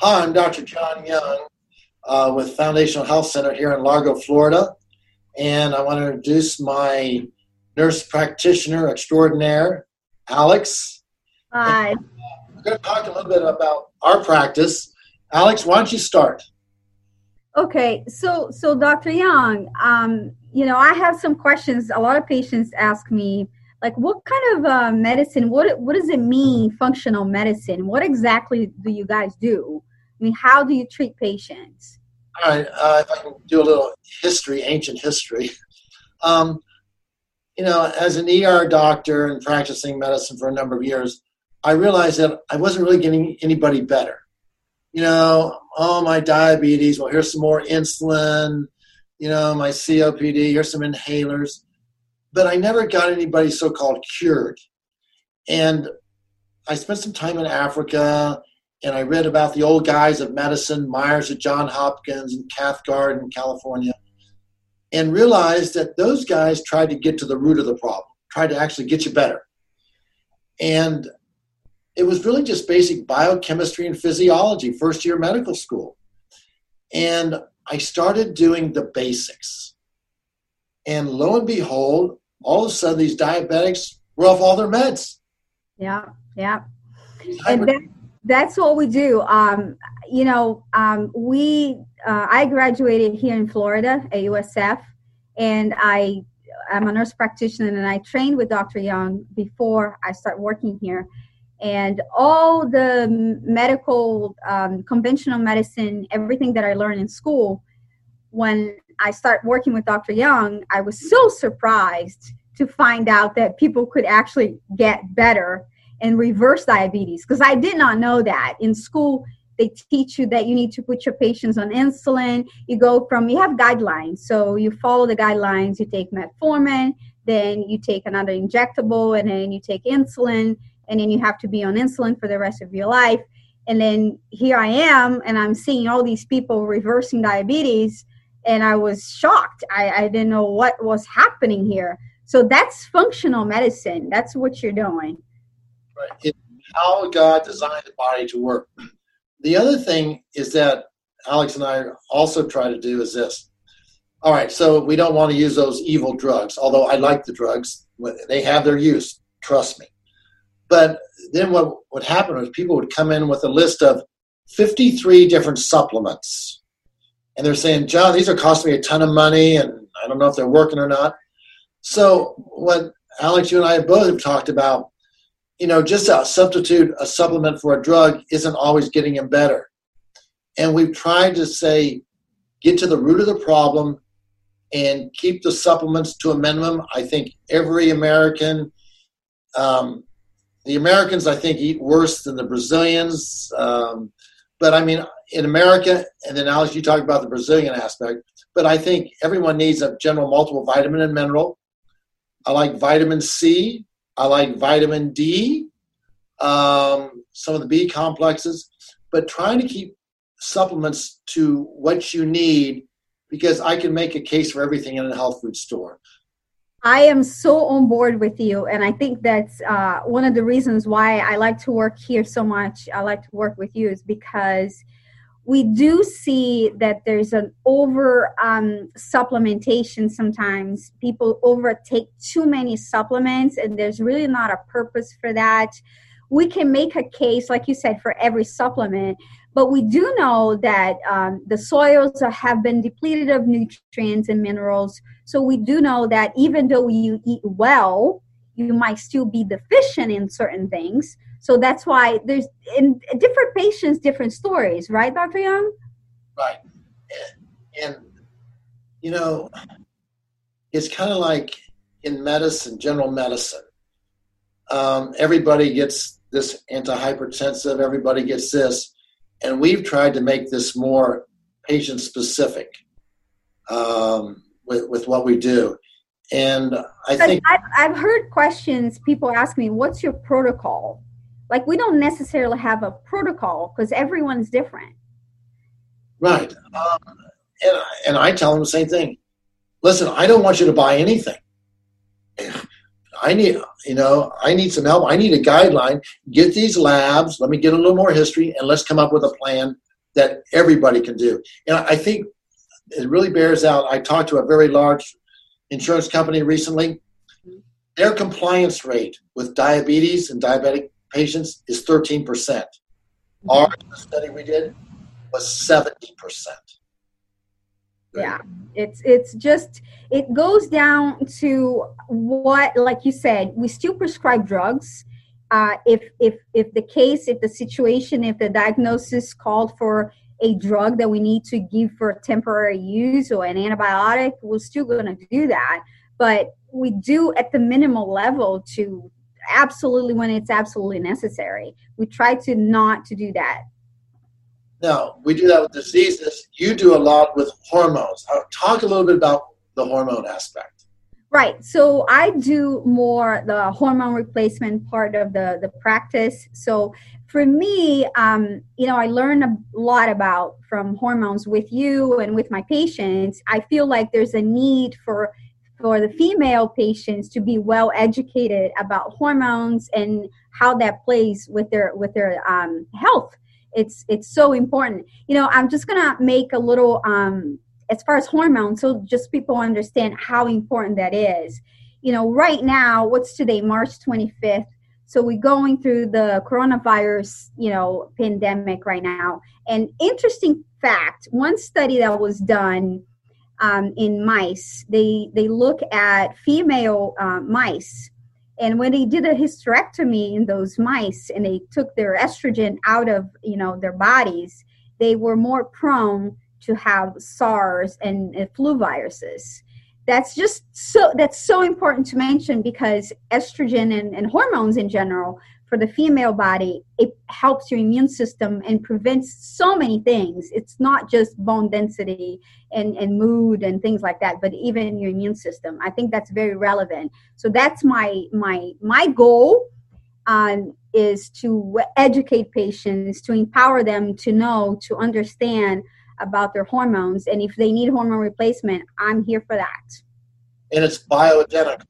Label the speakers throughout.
Speaker 1: Hi, I'm Dr. John Young uh, with Foundational Health Center here in Largo, Florida. And I want to introduce my nurse practitioner extraordinaire, Alex.
Speaker 2: Hi.
Speaker 1: And, we're going to talk a little bit about our practice. Alex, why don't you start?
Speaker 2: Okay, so so Dr. Young, um, you know, I have some questions. A lot of patients ask me, like, what kind of uh, medicine? What what does it mean, functional medicine? What exactly do you guys do? I mean, how do you treat patients?
Speaker 1: All right, uh, if I can do a little history, ancient history. Um, you know, as an ER doctor and practicing medicine for a number of years, I realized that I wasn't really getting anybody better. You know, oh, my diabetes, well, here's some more insulin. You know, my COPD, here's some inhalers. But I never got anybody so called cured. And I spent some time in Africa and I read about the old guys of medicine, Myers at John Hopkins and Cathcart in California, and realized that those guys tried to get to the root of the problem, tried to actually get you better. And it was really just basic biochemistry and physiology, first year medical school. And I started doing the basics. And lo and behold, all of a sudden these diabetics were off all their meds.
Speaker 2: Yeah, yeah. And that, that's what we do. Um, you know, um, we uh, I graduated here in Florida at USF, and I I'm a nurse practitioner, and I trained with Dr. Young before I start working here. And all the medical, um, conventional medicine, everything that I learned in school, when I start working with Dr. Young, I was so surprised to find out that people could actually get better and reverse diabetes because I did not know that. In school, they teach you that you need to put your patients on insulin. You go from, you have guidelines. So you follow the guidelines, you take metformin, then you take another injectable, and then you take insulin, and then you have to be on insulin for the rest of your life. And then here I am, and I'm seeing all these people reversing diabetes, and I was shocked. I, I didn't know what was happening here. So that's functional medicine. That's what you're doing.
Speaker 1: How God designed the body to work. The other thing is that Alex and I also try to do is this. All right, so we don't want to use those evil drugs, although I like the drugs. They have their use, trust me. But then what would happen was people would come in with a list of 53 different supplements. And they're saying, John, these are costing me a ton of money, and I don't know if they're working or not. So, what Alex, you and I both have talked about you know, just a substitute a supplement for a drug isn't always getting him better. And we've tried to say, get to the root of the problem and keep the supplements to a minimum. I think every American, um, the Americans, I think, eat worse than the Brazilians. Um, but I mean, in America, and then Alex, you talked about the Brazilian aspect, but I think everyone needs a general multiple vitamin and mineral. I like vitamin C. I like vitamin D, um, some of the B complexes, but trying to keep supplements to what you need because I can make a case for everything in a health food store.
Speaker 2: I am so on board with you, and I think that's uh, one of the reasons why I like to work here so much. I like to work with you is because we do see that there's an over um, supplementation sometimes. People overtake too many supplements and there's really not a purpose for that. We can make a case like you said for every supplement but we do know that um, the soils have been depleted of nutrients and minerals. So we do know that even though you eat well you might still be deficient in certain things so that's why there's in different patients, different stories, right, Dr. Young?
Speaker 1: Right. And, and you know, it's kind of like in medicine, general medicine. Um, everybody gets this antihypertensive, everybody gets this. And we've tried to make this more patient specific um, with, with what we do. And I think
Speaker 2: I've, I've heard questions, people ask me, what's your protocol? Like we don't necessarily have a protocol because everyone's different.
Speaker 1: Right. Um, and, and i tell them the same thing. Listen i don't want you to buy anything. I need you know i need some help. I need a guideline. Get these labs. Let me get a little more history and let's come up with a plan that everybody can do. And I think it really bears out. I talked to a very large insurance company recently. Their compliance rate with diabetes and diabetic patients is 13%. Mm-hmm. Our study we did was 70%.
Speaker 2: Yeah, it's it's just it goes down to what, like you said, we still prescribe drugs. Uh, if if if the case, if the situation, if the diagnosis called for a drug that we need to give for temporary use or an antibiotic, we're still going to do that. But we do at the minimal level to absolutely when it's absolutely necessary. We try to not to do that.
Speaker 1: No, we do that with diseases. You do a lot with hormones. I'll talk a little bit about the hormone aspect.
Speaker 2: Right. So I do more the hormone replacement part of the the practice. So for me, um, you know, I learn a lot about from hormones with you and with my patients. I feel like there's a need for for the female patients to be well educated about hormones and how that plays with their with their um, health. It's it's so important. You know, I'm just gonna make a little um, as far as hormones, so just people understand how important that is. You know, right now, what's today, March 25th? So we're going through the coronavirus, you know, pandemic right now. And interesting fact, one study that was done um, in mice, they they look at female uh, mice, and when they did a hysterectomy in those mice, and they took their estrogen out of you know their bodies, they were more prone to have SARS and, and flu viruses. That's just so that's so important to mention because estrogen and, and, hormones in general for the female body it helps your immune system and prevents so many things it's not just bone density and, and mood and things like that but even your immune system i think that's very relevant so that's my my my goal um, is to educate patients to empower them to know to understand about their hormones. And if they need hormone replacement, I'm here for that.
Speaker 1: And it's bioidentical.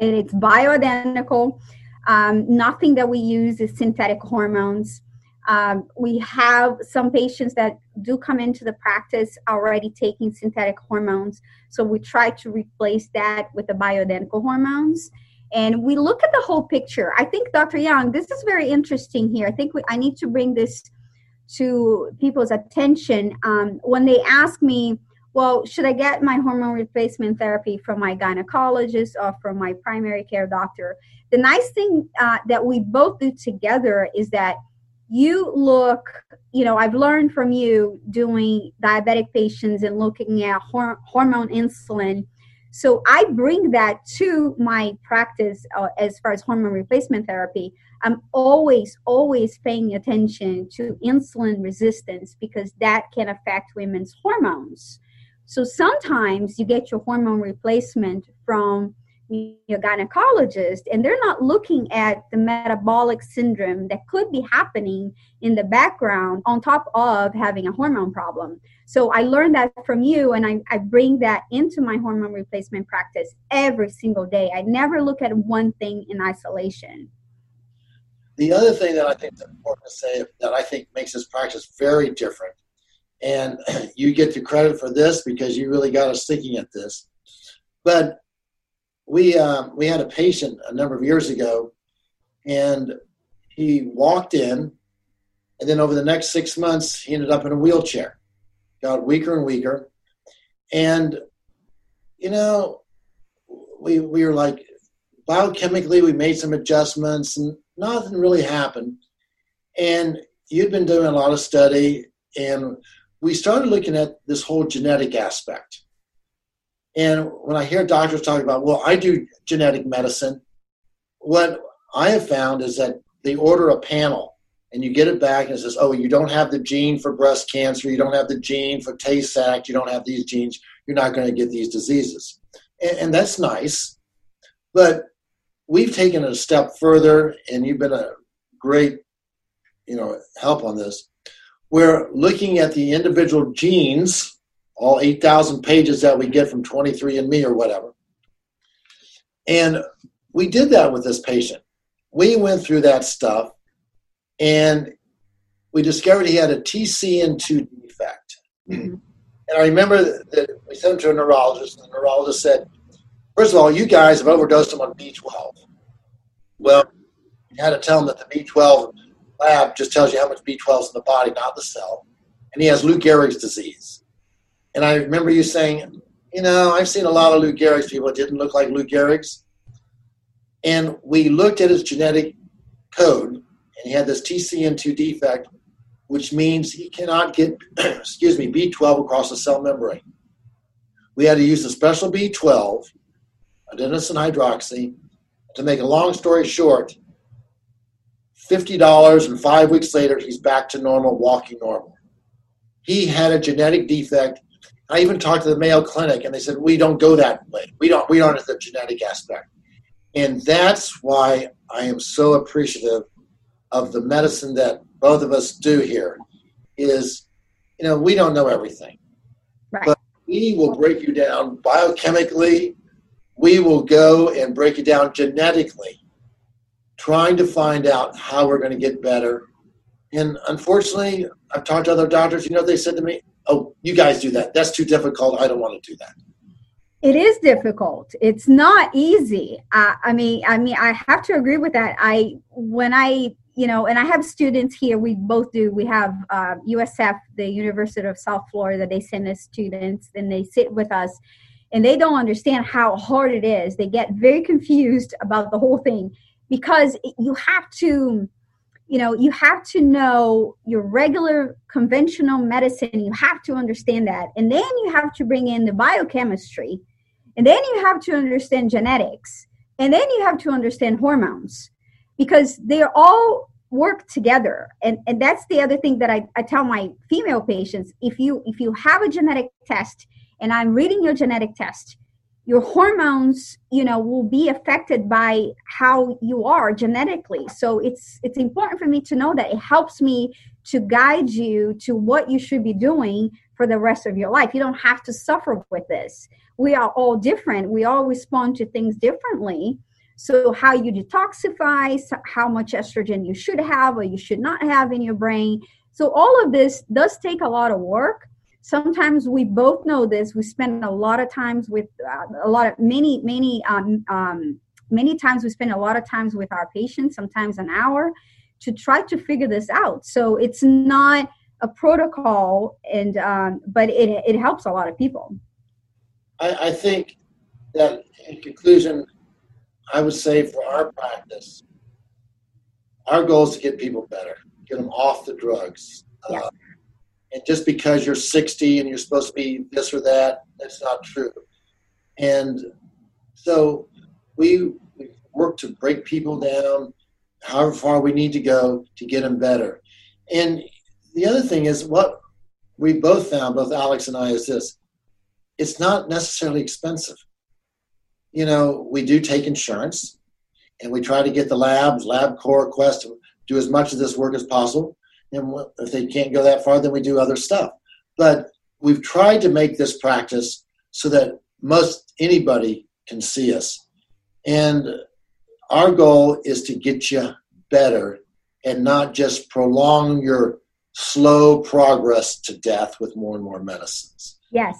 Speaker 2: And it's bioidentical. Um, nothing that we use is synthetic hormones. Um, we have some patients that do come into the practice already taking synthetic hormones. So we try to replace that with the bioidentical hormones. And we look at the whole picture. I think, Dr. Young, this is very interesting here. I think we, I need to bring this to people's attention um, when they ask me, well, should I get my hormone replacement therapy from my gynecologist or from my primary care doctor? The nice thing uh, that we both do together is that you look, you know, I've learned from you doing diabetic patients and looking at hor- hormone insulin. So I bring that to my practice uh, as far as hormone replacement therapy. I'm always, always paying attention to insulin resistance because that can affect women's hormones. So sometimes you get your hormone replacement from your gynecologist and they're not looking at the metabolic syndrome that could be happening in the background on top of having a hormone problem. So I learned that from you and I, I bring that into my hormone replacement practice every single day. I never look at one thing in isolation.
Speaker 1: The other thing that I think is important to say that I think makes this practice very different, and you get the credit for this because you really got us thinking at this. But we um, we had a patient a number of years ago, and he walked in, and then over the next six months, he ended up in a wheelchair, got weaker and weaker, and you know, we we were like biochemically we made some adjustments and nothing really happened. And you'd been doing a lot of study, and we started looking at this whole genetic aspect. And when I hear doctors talk about, well, I do genetic medicine, what I have found is that they order a panel and you get it back and it says, oh, you don't have the gene for breast cancer, you don't have the gene for Tay Sachs, you don't have these genes, you're not going to get these diseases. And, and that's nice. But we've taken it a step further, and you've been a great, you know, help on this. We're looking at the individual genes, all 8,000 pages that we get from 23andMe or whatever. And we did that with this patient. We went through that stuff, and we discovered he had a TCN2 defect. Mm-hmm. And I remember that we sent him to a neurologist, and the neurologist said, First of all, you guys have overdosed him on B12. Well, you had to tell him that the B12 lab just tells you how much B12 is in the body, not the cell. And he has Lou Gehrig's disease. And I remember you saying, you know, I've seen a lot of Lou Gehrig's people. It didn't look like Lou Gehrig's. And we looked at his genetic code, and he had this TCN2 defect, which means he cannot get, excuse me, B12 across the cell membrane. We had to use a special B12, adenosine hydroxy. To make a long story short, $50, and five weeks later, he's back to normal, walking normal. He had a genetic defect. I even talked to the Mayo Clinic, and they said, We don't go that way. We don't, we aren't at the genetic aspect. And that's why I am so appreciative of the medicine that both of us do here is, you know, we don't know everything. Right. But we will break you down biochemically. We will go and break you down genetically trying to find out how we're going to get better. And unfortunately, I've talked to other doctors, you know, they said to me, Oh, you guys do that. That's too difficult. I don't want to do that.
Speaker 2: It is difficult. It's not easy. I mean, I mean, I have to agree with that. I when I you know, and I have students here. We both do. We have uh, USF, the University of South Florida. They send us students, and they sit with us, and they don't understand how hard it is. They get very confused about the whole thing because you have to you know you have to know your regular conventional medicine. You have to understand that. And then you have to bring in the biochemistry. And then you have to understand genetics. And then you have to understand hormones. Because they all work together. And, and that's the other thing that I, I tell my female patients. If you if you have a genetic test and i'm reading your genetic test your hormones you know will be affected by how you are genetically. So it's it's important for me to know that it helps me to guide you to what you should be doing for the rest of your life. You don't have to suffer with this. We are all different. We all respond to things differently. So how you detoxify how much estrogen you should have or you should not have in your brain. So all of this does take a lot of work sometimes we both know this we spend a lot of times with uh, a lot of many many um, um, many times we spend a lot of times with our patients sometimes an hour to try to figure this out so it's not a protocol and um, but it, it helps a lot of people
Speaker 1: I, I think that in conclusion i would say for our practice our goal is to get people better get them off the drugs yeah. uh, and just because you're 60 and you're supposed to be this or that, that's not true. And so we, work to break people down, however far we need to go to get them better. And the other thing is what we both found, both Alex and I, is this it's not necessarily expensive. You know, we do take insurance and we try to get the labs, LabCorp, Quest, to do as much of this work as possible. And if they can't go that far, then we do other stuff. But we've tried to make this practice so that most anybody can see us. And our goal is to get you better and not just prolong your slow progress to death with more and more medicines.
Speaker 2: Yes.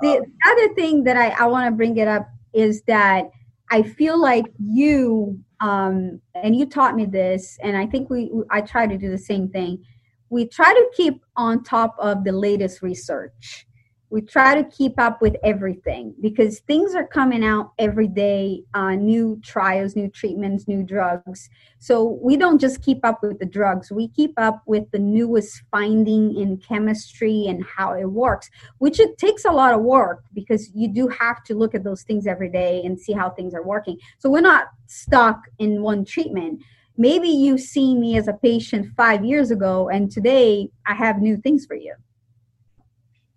Speaker 2: The um, other thing that I, I want to bring it up is that I feel like you um, and you taught me this, and I think we I try to do the same thing. We try to keep on top of the latest research we try to keep up with everything because things are coming out every day uh, new trials new treatments new drugs. So we don't just keep up with the drugs. We keep up with the newest finding in chemistry and how it works which it takes a lot of work because you do have to look at those things every day and see how things are working. So we're not stuck in one treatment. Maybe you've seen me as a patient five years ago and today i have new things for you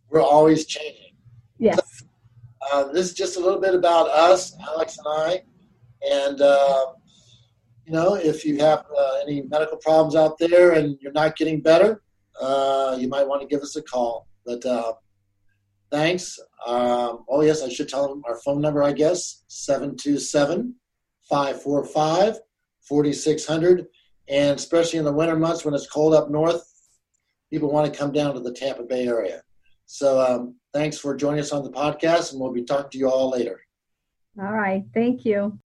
Speaker 1: we're always changing.
Speaker 2: Yes. So,
Speaker 1: uh, this is just a little bit about us, Alex and I. And, uh, you know, if you have uh, any medical problems out there and you're not getting better, uh, you might want to give us a call. But uh, thanks. Um, oh, yes, I should tell them our phone number, I guess 727 545 4600. And especially in the winter months when it's cold up north, people want to come down to the Tampa Bay area. So um, thanks for joining us on the podcast, and we'll be talking to you all later.
Speaker 2: All right. Thank you.